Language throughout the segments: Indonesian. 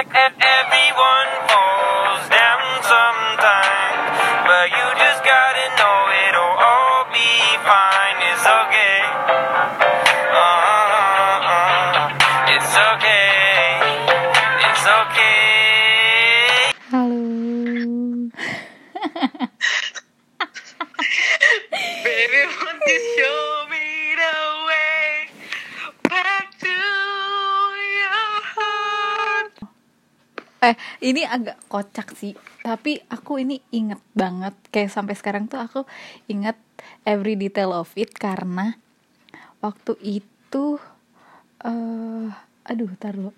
Nick and ini agak kocak sih. Tapi aku ini inget banget. Kayak sampai sekarang tuh aku inget every detail of it karena waktu itu eh aduh, taruh.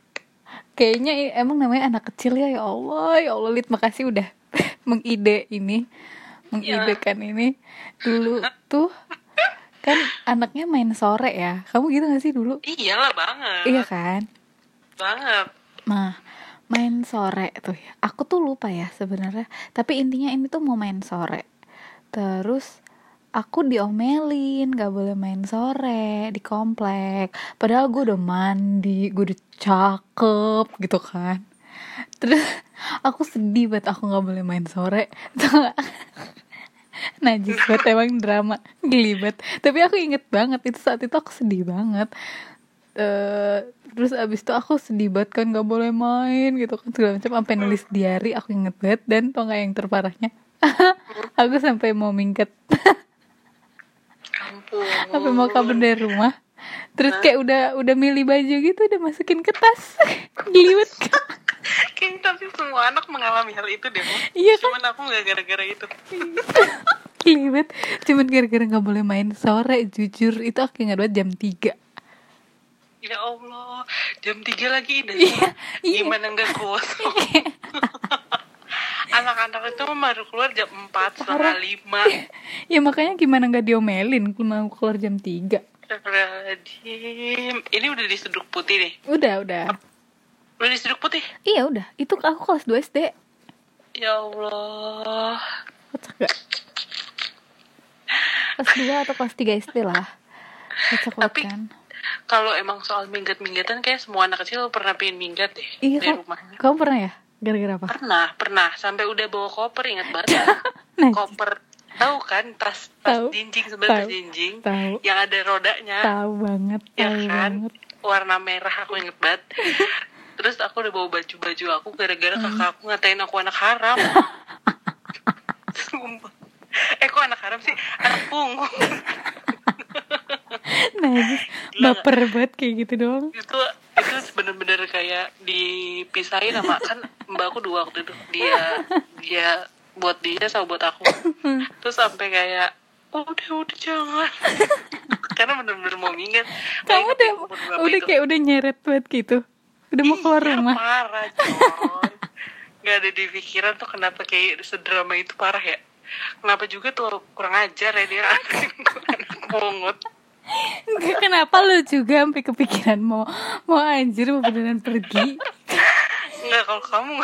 Kayaknya emang namanya anak kecil ya ya Allah, ya Allah Lid makasih udah mengide ini, mengidekan ini. Dulu tuh kan anaknya main sore ya. Kamu gitu gak sih dulu? Iyalah banget. Iya kan? Banget. Nah, main sore tuh ya. Aku tuh lupa ya sebenarnya. Tapi intinya ini tuh mau main sore. Terus aku diomelin gak boleh main sore di komplek. Padahal gue udah mandi, gue udah cakep gitu kan. Terus aku sedih banget aku gak boleh main sore. Najis banget emang drama Gelibat Tapi aku inget banget Itu saat itu aku sedih banget eh terus abis itu aku sedih banget kan gak boleh main gitu kan segala macam. Sampai nulis diary aku inget banget. Dan tau gak yang terparahnya? Aku sampai mau mingket sampai mau kabur dari rumah. Terus kayak udah udah milih baju gitu udah masukin ke tas Kayaknya tapi semua anak mengalami hal itu deh. Iya kan? Cuman aku nggak gara-gara itu. geliwet cuman gara-gara nggak boleh main sore jujur. Itu aku ingat banget jam 3 Ya Allah, jam 3 lagi dah. Iya, iya. Gimana nggak kuat? Anak-anak itu baru keluar jam 4, setengah 5. ya makanya gimana nggak diomelin mau keluar jam 3 Astagfirullahaladzim. Ini udah diseduk putih nih. udah udah Udah diseduk putih. iya udah itu aku kelas 2 SD Ya Allah. kocak gak? kelas 2 atau kelas 3 SD lah kocak Tapi- kan Kalau emang soal minggat-minggatan kayak semua anak kecil pernah pengen minggat deh iya dari kamu, rumahnya. kamu pernah ya gara-gara apa Pernah, pernah. Sampai udah bawa koper ingat banget. Najis. koper tahu kan tas tas Tahu. jinjing sebenarnya jinjing Tahu. yang ada rodanya tahu banget ya tahu kan banget warna merah aku inget banget terus aku udah bawa baju-baju aku gara-gara Hmm. kakak aku ngatain aku anak haram Sumpah. eh kok anak haram sih anak najis Gila baper banget kayak gitu doang. Itu itu bener-bener kayak dipisahin sama kan mbak aku dua waktu itu. Dia dia buat dia sama buat aku. Terus sampai kayak "Oh, udah udah jangan. Karena bener-bener mau minggat kamu udah udah kayak udah nyeret banget gitu. Udah mau keluar Iya, rumah. parah nggak ada di pikiran tuh kenapa kayak sedrama itu parah ya. Kenapa juga tuh kurang ajar ya dia. Anak pungut kenapa lu juga sampai kepikiran mau mau anjir mau beneran pergi Enggak, kalau kamu.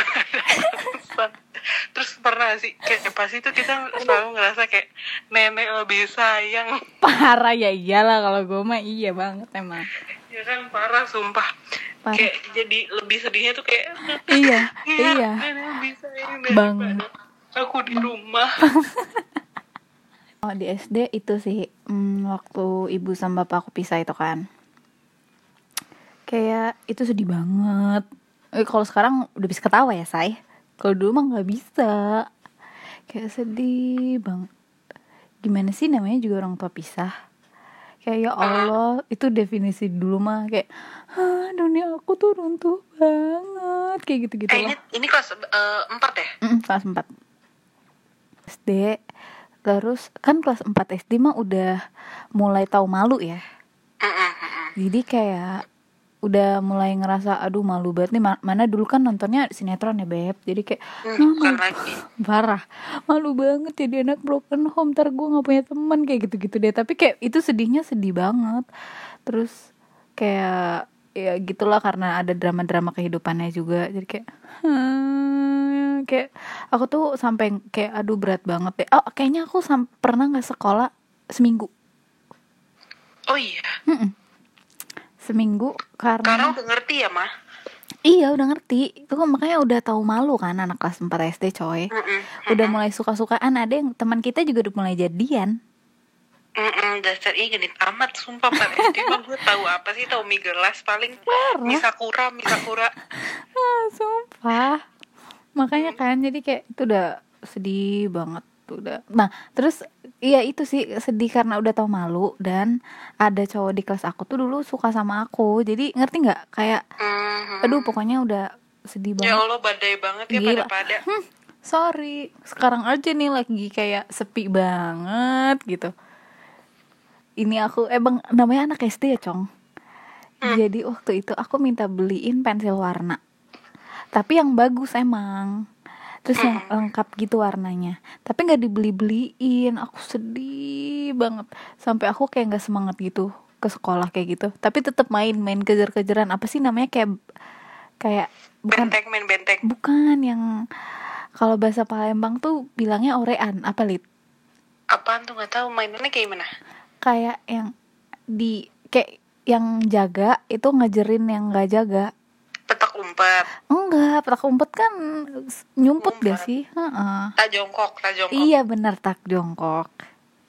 Terus pernah sih, kayak pas itu kita selalu ngerasa kayak nenek lebih sayang. parah ya iyalah kalau gue mah iya banget emang Ya kan, parah sumpah. Parah. Kayak jadi lebih sedihnya tuh kayak, iya "Ya, iya nenek lebih sayang Bang. daripada aku di rumah. Oh di SD itu sih hmm, waktu ibu sama bapak aku pisah itu kan. Kayak itu sedih banget. Eh, kalau sekarang udah bisa ketawa ya say kalau dulu mah nggak bisa. Kayak sedih banget gimana sih namanya juga orang tua pisah? Kayak ya Allah itu definisi dulu mah kayak ah dunia aku tuh runtuh banget. Kayak gitu gitu Eh, ini, ini kelas eh, empat ya? Mm, kelas 4 SD terus kan kelas 4 SD mah udah mulai tahu malu ya. Mm-mm, mm-mm. jadi kayak udah mulai ngerasa aduh malu banget nih Ma- mana dulu kan nontonnya sinetron ya beb. Jadi kayak Hmm, "Ah, malu- parah. Malu banget jadi anak broken home ntar gue gak punya teman kayak gitu-gitu deh. Tapi kayak itu sedihnya sedih banget. Terus kayak ya gitulah karena ada drama-drama kehidupannya juga. Jadi kayak hmm, kayak aku tuh sampai kayak aduh berat banget deh. Oh kayaknya aku sam- pernah nggak sekolah seminggu? Oh iya, Mm-mm. seminggu karena karena udah ngerti ya, mah. Iya udah ngerti. Itu kan makanya udah tahu malu kan Anak kelas 4 SD coy. Mm-mm, Udah mm-mm, mulai suka-sukaan. Ada yang teman kita juga udah mulai jadian. Mm-mm, dasar ih genit amat sumpah Pak SD mah gue tahu apa sih? Tahu mie gelas paling. Parah. misakura misakura ah, Sumpah Makanya kan jadi kayak itu udah sedih banget tuh udah. Nah terus iya itu sih sedih karena udah tau malu dan ada cowok di kelas aku tuh dulu suka sama aku jadi ngerti nggak kayak Mhm. aduh pokoknya udah sedih ya banget. Allah badai banget ya Gila. pada pada Hmm, sorry sekarang aja nih lagi kayak sepi banget gitu. Ini aku emang namanya anak SD ya cong. Jadi waktu itu aku minta beliin pensil warna. Tapi yang bagus emang. Terus yang lengkap gitu warnanya. Tapi nggak dibeli-beliin. Aku sedih banget. Sampai aku kayak nggak semangat gitu ke sekolah kayak gitu. Tapi tetap main, main kejar-kejaran. Apa sih namanya kayak kayak bukan benteng main benteng bukan yang kalau bahasa Palembang tuh bilangnya orean apa lit apaan tuh nggak tahu mainannya kayak gimana kayak yang di kayak yang jaga itu ngajarin yang nggak jaga petak umpet. Enggak petak umpet kan nyumput gak Umpet. sih? Heeh. tak jongkok tak jongkok. Iya bener tak jongkok.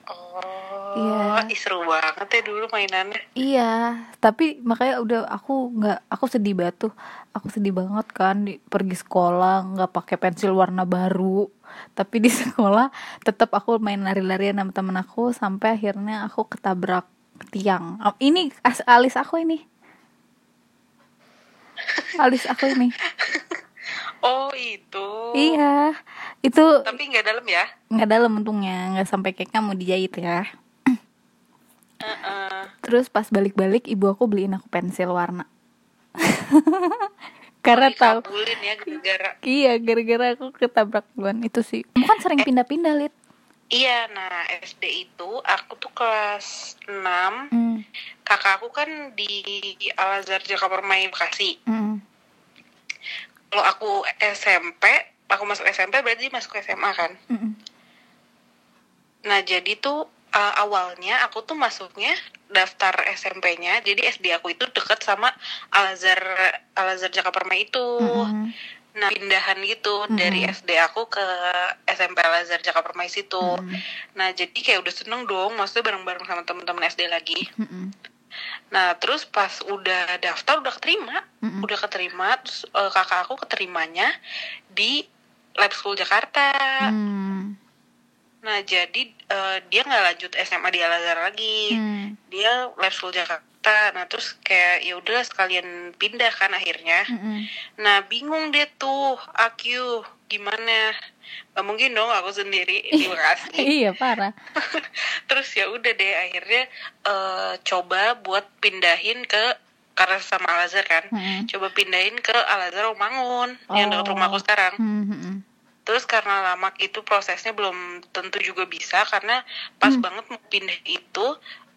Oh Iya. ih, seru banget ya dulu mainannya. Iya tapi makanya udah aku nggak aku sedih banget tuh aku sedih banget kan di, pergi sekolah nggak pakai pensil warna baru. Tapi di sekolah tetap aku main lari-larian sama temen aku sampai akhirnya aku ketabrak tiang. Oh, ini alis aku ini alis aku ini. Oh itu. Iya. Itu tapi nggak dalam ya? nggak dalam untungnya. Nggak sampai kayak kamu dijahit ya. Heeh. terus pas balik-balik ibu aku beliin aku pensil warna. Karena tahu. dikabulin ya gara-gara. Iya, gara-gara aku ketabrak duluan. Itu sih. Kamu kan sering pindah-pindah, Lid. Iya nah SD itu aku tuh kelas 6 Hmm. kakak aku kan di Al Azhar Jakarta Permai Bekasi Hmm. kalau aku SMP aku masuk SMP berarti masuk SMA kan Hmm. Nah, jadi tuh uh, awalnya aku tuh masuknya daftar SMP-nya. Jadi SD aku itu deket sama Al Azhar Al Azhar Jakarta Permai itu. Hmm. Nah, pindahan gitu Mhm. dari SD aku ke SMP Al Azhar Jakarta Permai situ. Hmm. Nah, jadi kayak udah seneng dong, maksudnya bareng-bareng sama teman-teman SD lagi. Hmm. Nah, terus pas udah daftar udah keterima, Mm-mm. udah keterima, terus uh, kakak aku keterimanya di Lab School Jakarta. Hmm. Nah, jadi eh, dia nggak lanjut SMA di Al Azhar lagi. Hmm. Dia lab school Jakarta. Nah, terus kayak ya udah sekalian pindah kan akhirnya. Hmm. Nah, bingung dia tuh, aku gimana? Gak mungkin dong aku sendiri di Bekasi. Iya, parah. terus ya udah deh akhirnya eh, coba buat pindahin ke karena sama Al Azhar kan. Hmm. Coba pindahin ke Al Azhar Romangun yang dekat Oh. rumahku sekarang. Hmm. Hmm. Terus karena lama itu prosesnya belum tentu juga bisa karena pas Hmm. banget mau pindah itu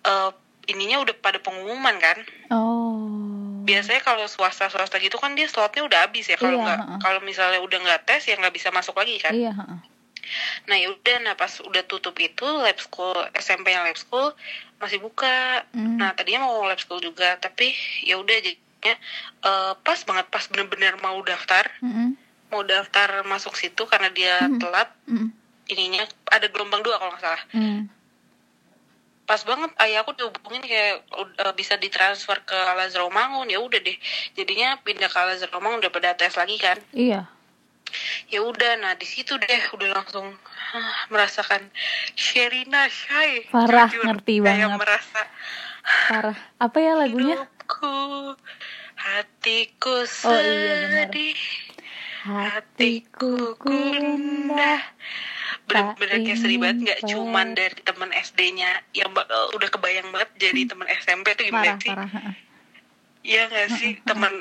eh, ininya udah pada pengumuman kan. Oh. Biasanya kalau swasta-swasta gitu kan dia slotnya udah habis ya kalau Iya, nggak heeh. kalau misalnya udah nggak tes ya nggak bisa masuk lagi kan. Iya. Nah ya udah nah pas udah tutup itu lab school SMP yang lab school masih buka. Hmm. Nah tadinya mau lab school juga tapi ya udah jadinya eh, pas banget pas bener-bener mau daftar Hmm. mau daftar masuk situ karena dia Hmm. telat Hmm. ininya ada gelombang dua kalau nggak salah Hmm. Pas banget ayah aku dihubungin kayak uh, bisa ditransfer ke Al Azhar Romangun ya udah deh jadinya pindah ke Al Azhar Romangun udah pada tes lagi kan Iya. ya udah nah di situ deh udah langsung ah, merasakan Sherina Shay Parah, Jujur, ngerti kayak banget. merasa Parah. Apa ya lagunya? hidupku hatiku Oh, iya, benar. sedih Hatiku gundah. Bener-bener kayak sedih banget nggak cuman dari temen SD-nya yang bakal udah kebayang banget jadi temen SMP tuh gimana Parah, sih parah. Iya nggak sih teman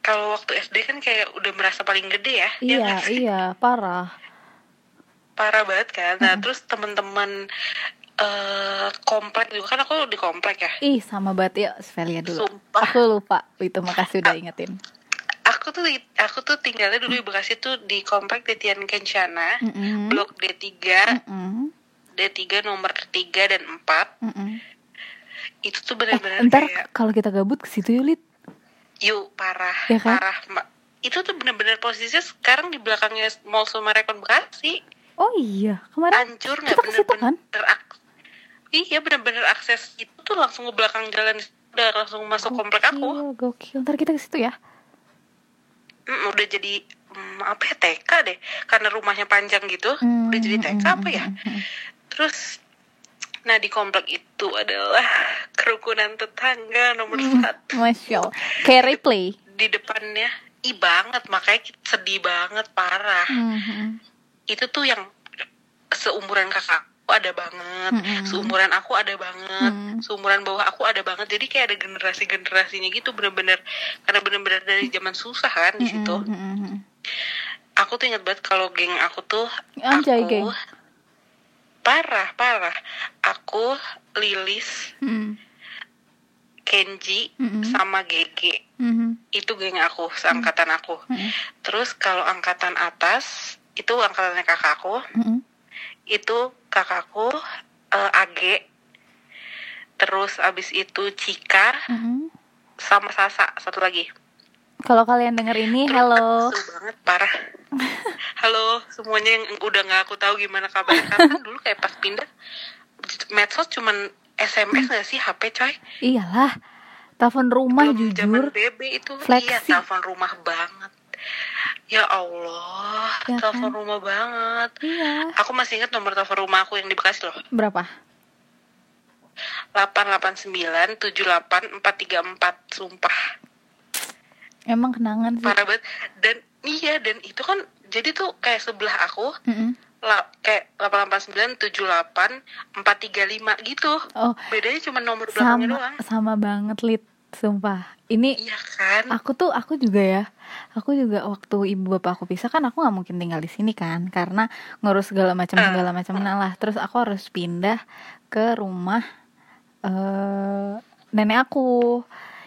kalau waktu SD kan kayak udah merasa paling gede ya Iya Iya, sih? iya, parah. parah banget kan nah terus teman-teman eh komplek juga kan aku di komplek ya Ih, sama banget ya, Svelia dulu. Sumpah. Aku lupa. Itu makasih udah ingetin. Aku tuh aku tuh tinggalnya dulu di Bekasi tuh di komplek Titian Kencana Mm-mm. blok D3 Mm-mm. D3 nomor 3 dan 4 Mm-mm. itu tuh Eh, benar-benar ntar kayak kalau kita gabut ke situ yuk, Lid. yuk parah Ya kan? parah mbak itu tuh bener-bener posisinya sekarang di belakangnya Mall Sumarekon Bekasi oh iya kemarin hancur nggak ke situ kan iya bener-bener akses itu tuh langsung ke belakang jalan udah langsung masuk komplek aku gokil ntar kita ke situ ya Mm, udah jadi mm, apa ya TK deh karena rumahnya panjang gitu Hmm, udah jadi TK hmm, apa ya hmm, hmm. terus nah di komplek itu adalah kerukunan tetangga nomor Hmm. satu Masya Allah kayak replay di depannya i banget makanya sedih banget parah Hmm, hmm. itu tuh yang seumuran kakak aku ada banget Mm-mm. seumuran aku ada banget Mm. seumuran bawah aku ada banget jadi kayak ada generasi generasinya gitu bener-bener karena bener-bener dari zaman susah kan di situ Hmm, hmm, hmm. aku tuh inget banget kalau geng aku tuh Anjay, aku geng. parah parah aku Lilis Hmm, Kenji Mm-mm. sama Gege hmm, hmm. itu geng aku seangkatan aku Hmm, terus kalau angkatan atas itu angkatannya kakakku hmm. Itu kakakku eh, Age terus abis itu Cika Hmm. sama Sasa satu lagi Kalau kalian denger ini, Terus halo. seru banget parah halo semuanya yang udah nggak aku tahu gimana kabarnya karena kan dulu kayak pas pindah medsos cuman SMS gak sih HP coy Iyalah. Telepon rumah Belum zaman jujur. BB itu Flexi. iya telepon rumah banget ya Allah Ya telepon kan? rumah banget Iya. aku masih ingat nomor telepon rumah aku yang di Bekasi loh Berapa? 889 78 434 sumpah Emang kenangan sih. parah banget dan iya dan itu kan jadi tuh kayak sebelah aku Mm-mm. la, kayak 889 78 435 gitu Oh, bedanya cuma nomor belakangnya sama doang sama banget lit sumpah ini iya kan aku tuh aku juga ya aku juga waktu ibu bapak aku pisah kan aku nggak mungkin tinggal di sini kan karena ngurus segala macam Ah. segala macam nah lah terus aku harus pindah ke rumah eh nenek aku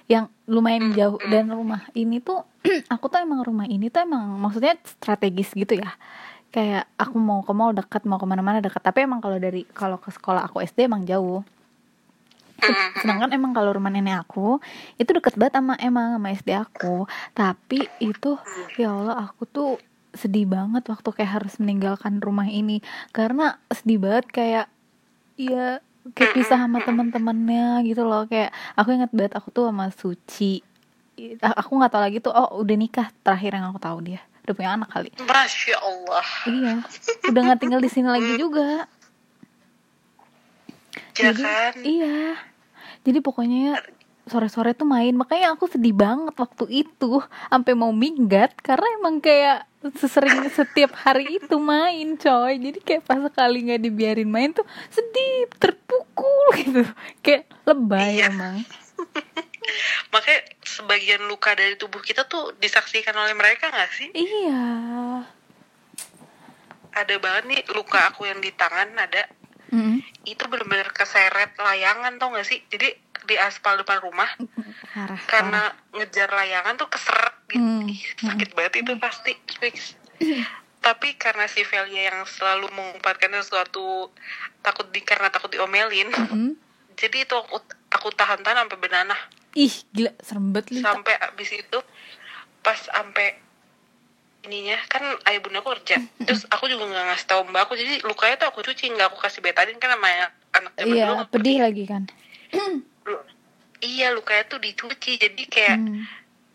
yang lumayan Hmm, jauh hmm. dan rumah ini tuh aku tuh emang rumah ini tuh emang maksudnya strategis gitu ya kayak aku mau ke mall dekat mau ke mana-mana dekat tapi emang kalau dari kalau ke sekolah aku SD emang jauh. Sedangkan emang kalau rumah nenek aku itu deket banget sama emang sama SD aku. Tapi itu ya Allah aku tuh sedih banget waktu kayak harus meninggalkan rumah ini. Karena sedih banget kayak ya kayak pisah sama teman-temannya gitu loh. Kayak aku ingat banget aku tuh sama Suci. I- aku nggak tahu lagi tuh oh udah nikah. Terakhir yang aku tahu dia. Udah punya anak kali. Masya Allah. Iya udah nggak tinggal di sini lagi juga. Ya jadi kan? iya jadi pokoknya ya, sore-sore tuh main. Makanya aku sedih banget waktu itu. Sampai mau minggat karena emang kayak sesering setiap hari itu main coy. Jadi kayak pas sekali nggak dibiarin main tuh sedih terpukul gitu. Kayak lebay Iya. emang. Makanya sebagian luka dari tubuh kita tuh disaksikan oleh mereka nggak sih? Iya. Ada banget nih luka aku yang di tangan ada Mm. itu bener-bener keseret layangan tau gak sih? Jadi di aspal depan rumah parah karena ngejar layangan tuh keseret gitu. Hmm, sakit banget itu pasti fix. Tapi karena si Velia yang selalu mengumparkan sesuatu takut di karena takut diomelin parah. Mm. jadi itu aku aku tahan-tahan sampai benanah. Ih gila serem banget sampai abis itu pas sampai ininya kan ayah bunda aku kerja. Terus aku juga nggak ngasih tahu mbak aku. Jadi lukanya tuh aku cuci nggak aku kasih betadin kan sama anak zaman dulu iya nggak pedih lagi kan. Iya lukanya tuh dicuci. Jadi kayak Hmm.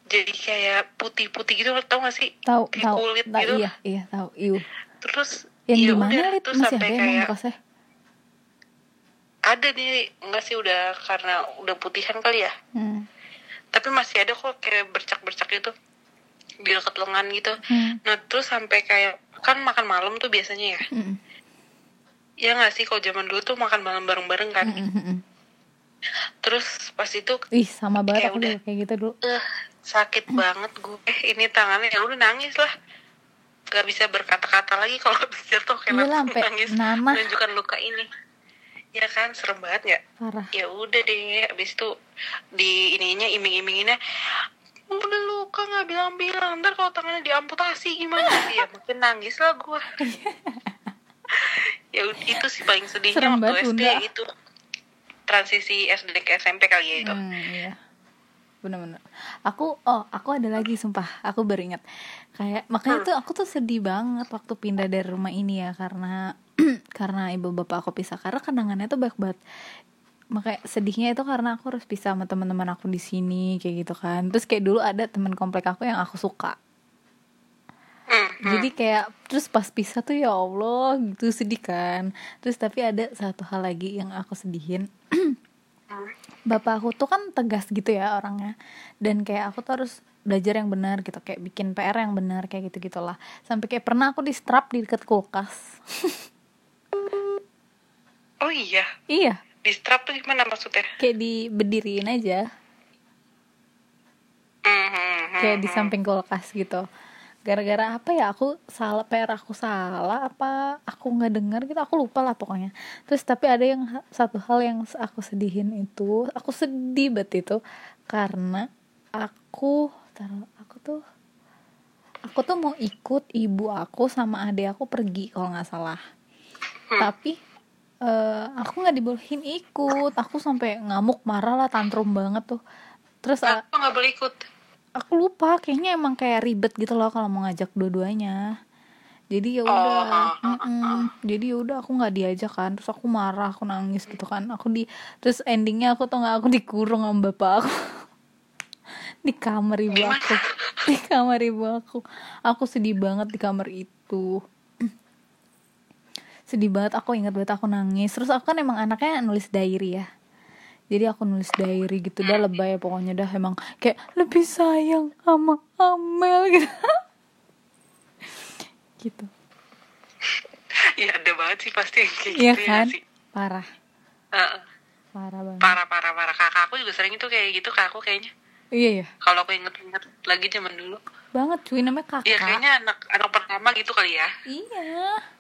jadi kayak putih-putih gitu. Tau gak sih? Tahu kayak tahu kulit tahu, gitu. iya iya tahu iu. Terus yang ya di mana udah. terus masih ada sampai emang kayak ada nih. Enggak sih udah karena udah putihan kali ya. Hmm. tapi masih ada kok kayak bercak-bercak gitu di dekat lengan gitu. Hmm. nah terus sampai kayak kan makan malam tuh biasanya ya? Mm-mm. ya nggak sih? Kalau zaman dulu tuh makan malam bareng-bareng kan? Mm-mm. terus pas itu Ih sama banget Kayak aku udah. kayak gitu dulu. Eh sakit banget gue. Eh ini tangannya. Ya udah nangis lah. Gak bisa berkata-kata lagi kalau habis jatuh. Kayak Iya nangis nanah. menunjukkan luka ini. Ya kan? Serem banget ya parah. Ya udah deh. Habis itu di ininya iming-iminginnya udah luka nggak bilang-bilang. Ntar kalau tangannya diamputasi gimana? Ya mungkin nangis lah gue ya itu sih paling sedihnya Serem waktu SD Bunda. itu. Transisi SD ke SMP kali ya itu. Hmm, iya. bener-bener. Aku oh aku ada lagi sumpah. Aku baru ingat. Kayak makanya tuh aku tuh sedih banget waktu pindah dari rumah ini ya karena karena ibu bapak aku pisah. Karena kenangannya tuh banyak banget makanya sedihnya itu karena aku harus pisah sama teman-teman aku di sini kayak gitu kan. Terus kayak dulu ada teman komplek aku yang aku suka. Hmm, hmm. jadi kayak terus pas pisah tuh ya Allah gitu sedih kan. Terus tapi ada satu hal lagi yang aku sedihin. Bapak aku tuh kan tegas gitu ya orangnya. Dan kayak aku tuh harus belajar yang benar gitu kayak bikin PR yang benar kayak gitu gitulah sampai kayak pernah aku di strap di deket kulkas. Oh iya? Iya di strap tuh gimana maksudnya? Kayak diberdiriin aja. Hmm, hmm, hmm, kayak di hmm. samping kulkas gitu. Gara-gara apa ya? Aku salah PR aku salah apa? Aku nggak dengar gitu. Aku lupa lah pokoknya. Terus tapi ada yang satu hal yang aku sedihin itu. Aku sedih banget itu. Karena aku taruh aku tuh aku tuh mau ikut ibu aku sama adik aku pergi kalau nggak salah. Tapi eh, aku nggak dibolehin ikut. Aku sampai ngamuk marah lah tantrum banget tuh. Terus ah, Kenapa nggak boleh ikut? aku lupa kayaknya emang kayak ribet gitu loh kalau mau ngajak dua-duanya. Jadi ya udah Oh, mm-mm. jadi ya udah aku nggak diajak kan. Terus aku marah aku nangis gitu kan. Aku di terus endingnya aku tuh nggak aku dikurung sama bapak aku. Di kamar ibu aku. Di kamar ibu aku. Aku sedih banget di kamar itu sedih banget aku ingat banget aku nangis. Terus aku kan emang anaknya nulis diary ya. Jadi aku nulis diary gitu dah lebay pokoknya dah emang kayak lebih sayang sama Amel gitu. Gitu. Ya ada banget sih pasti yang kayak iya gitu kan? ya sih. Parah. Heeh. parah banget. Parah parah parah. Kakak aku juga sering itu kayak gitu kak aku kayaknya. Iya ya kalau aku inget-inget lagi zaman dulu. Banget cuy namanya kakak. Iya kayaknya anak anak pertama gitu kali ya. Iya.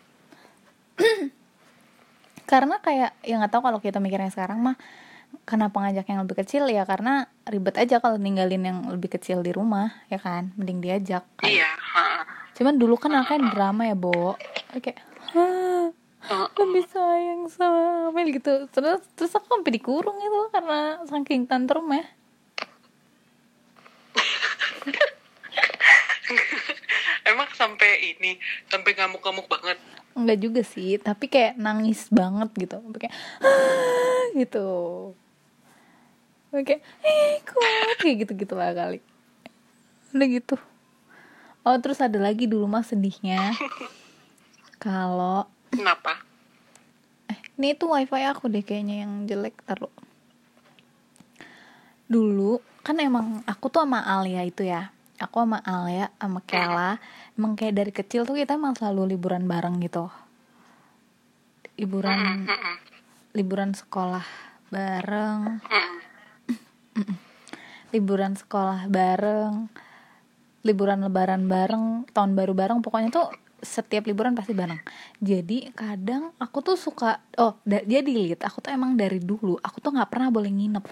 karena kayak ya nggak tahu kalau kita mikirnya sekarang mah kenapa ngajak yang lebih kecil? Ya karena ribet aja kalau ninggalin yang lebih kecil di rumah ya kan? Mending diajak. Kan. iya cuman dulu kan anaknya drama ya bo. Kayak "Hah, Heeh. lebih sayang sama Amel gitu. Terus terus aku sampai dikurung itu karena saking tantrum ya. Emang sampai ini sampai ngamuk-ngamuk banget enggak juga sih tapi kayak nangis banget gitu. Kayak "Ah," gitu. Kayak ikut kayak gitu gitulah kali. Udah gitu. Oh terus ada lagi dulu mah sedihnya. Kalau kenapa? Eh ini tuh wifi aku deh kayaknya yang jelek taruh dulu kan emang aku tuh sama Alia itu ya. Aku sama Alia sama Kela emang kayak dari kecil tuh kita emang selalu liburan bareng gitu. Liburan liburan sekolah bareng. Liburan sekolah bareng liburan lebaran bareng tahun baru bareng pokoknya tuh setiap liburan pasti bareng. Jadi kadang aku tuh suka oh da- dia delete aku tuh emang dari dulu aku tuh nggak pernah boleh nginep.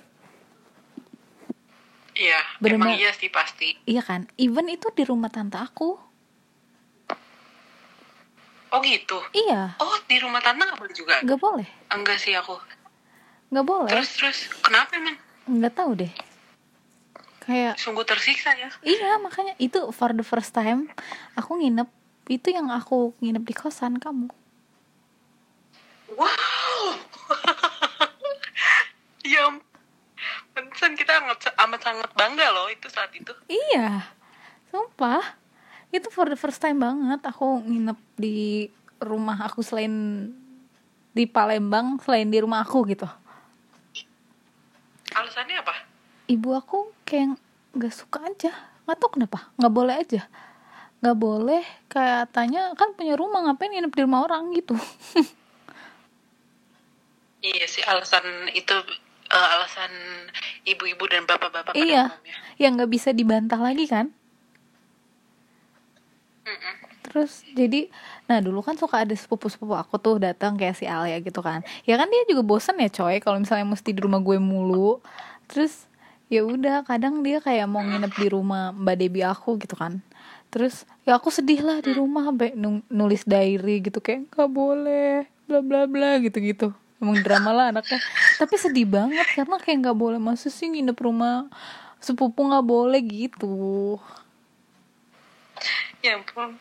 Iya emang iya sih pasti. Iya kan? Even itu di rumah tante aku oh gitu? Iya. Oh di rumah tante nggak boleh juga? Nggak boleh. Enggak sih aku. Nggak boleh. Terus terus. Kenapa emang? Nggak tahu deh. Kayak sungguh tersiksa ya. Iya makanya itu for the first time aku nginep. Itu yang aku nginep di kosan kamu. Wow! Ya pantesan kita amat, amat sangat bangga loh itu saat itu. Iya, sumpah. Itu for the first time banget aku nginep di rumah aku selain di Palembang, selain di rumah aku gitu. alasannya apa Ibu aku kayak nggak suka aja, nggak tahu kenapa, nggak boleh aja, nggak boleh. Kayak tanya kan punya rumah ngapain nginep di rumah orang gitu. iya sih alasan itu eh, alasan ibu-ibu dan bapak-bapak iya, yang nggak bisa dibantah lagi kan. Terus jadi, nah dulu kan suka ada sepupu-sepupu aku tuh datang kayak si Alia gitu kan. Ya kan dia juga bosan ya coy kalau misalnya mesti di rumah gue mulu. Terus ya udah kadang dia kayak mau nginep di rumah Mbak Debbie aku gitu kan. Terus ya aku sedih lah di rumah sampai nu- nulis diary gitu kayak nggak boleh bla bla bla gitu gitu. Emang drama lah anaknya. Tapi sedih banget karena kayak nggak boleh masa sih nginep rumah sepupu nggak boleh gitu ya ampun.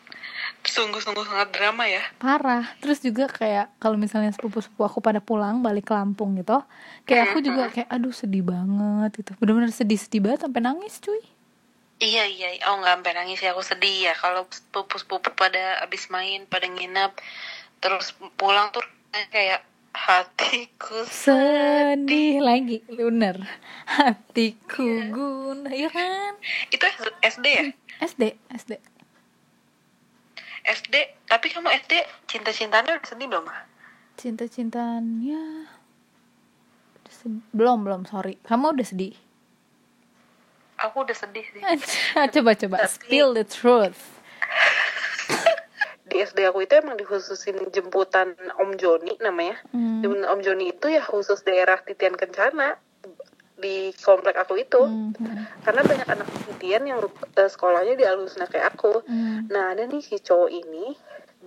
Sungguh-sungguh sangat drama ya. Parah. Terus juga kayak kalau misalnya sepupu-sepupu aku pada pulang balik ke Lampung gitu kayak aku juga kayak aduh sedih banget gitu. Bener-bener sedih-sedih banget sampai nangis cuy. Iya iya, oh nggak sampai nangis ya. Aku sedih ya. Kalau sepupu-sepupu pada abis main pada nginep terus pulang tuh kayak hatiku sedih lagi. Bener. Hatiku gundah ya kan? Itu SD ya? SD SD SD tapi kamu SD cinta-cintanya udah sedih belum ah? cinta-cintanya belum belum sorry. Kamu udah sedih? Aku udah sedih sih. Coba coba. Tapi- spill the truth di SD aku itu emang dikhususin jemputan Om Joni namanya. Hmm. jemputan Om Joni itu ya khusus daerah Titian Kencana di komplek aku itu. Hmm, hmm, karena banyak anak Titian yang eh, sekolahnya di Alusna kayak aku. Hmm. nah ada nih si cowok ini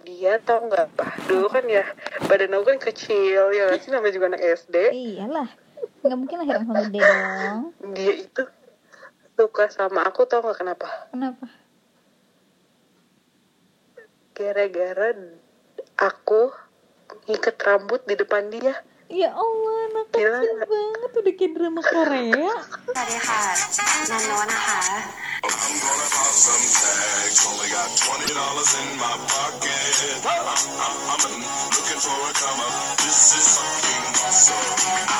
dia tau nggak? Apa dulu kan ya badan aku kan kecil ya sih? Namanya juga anak SD iyalah nggak mungkin lahir langsung gede dong. Dia itu suka sama aku tau nggak kenapa? Kenapa gara-gara aku ngikat rambut di depan dia ya Allah nggak? banget udah kayak drama Korea ส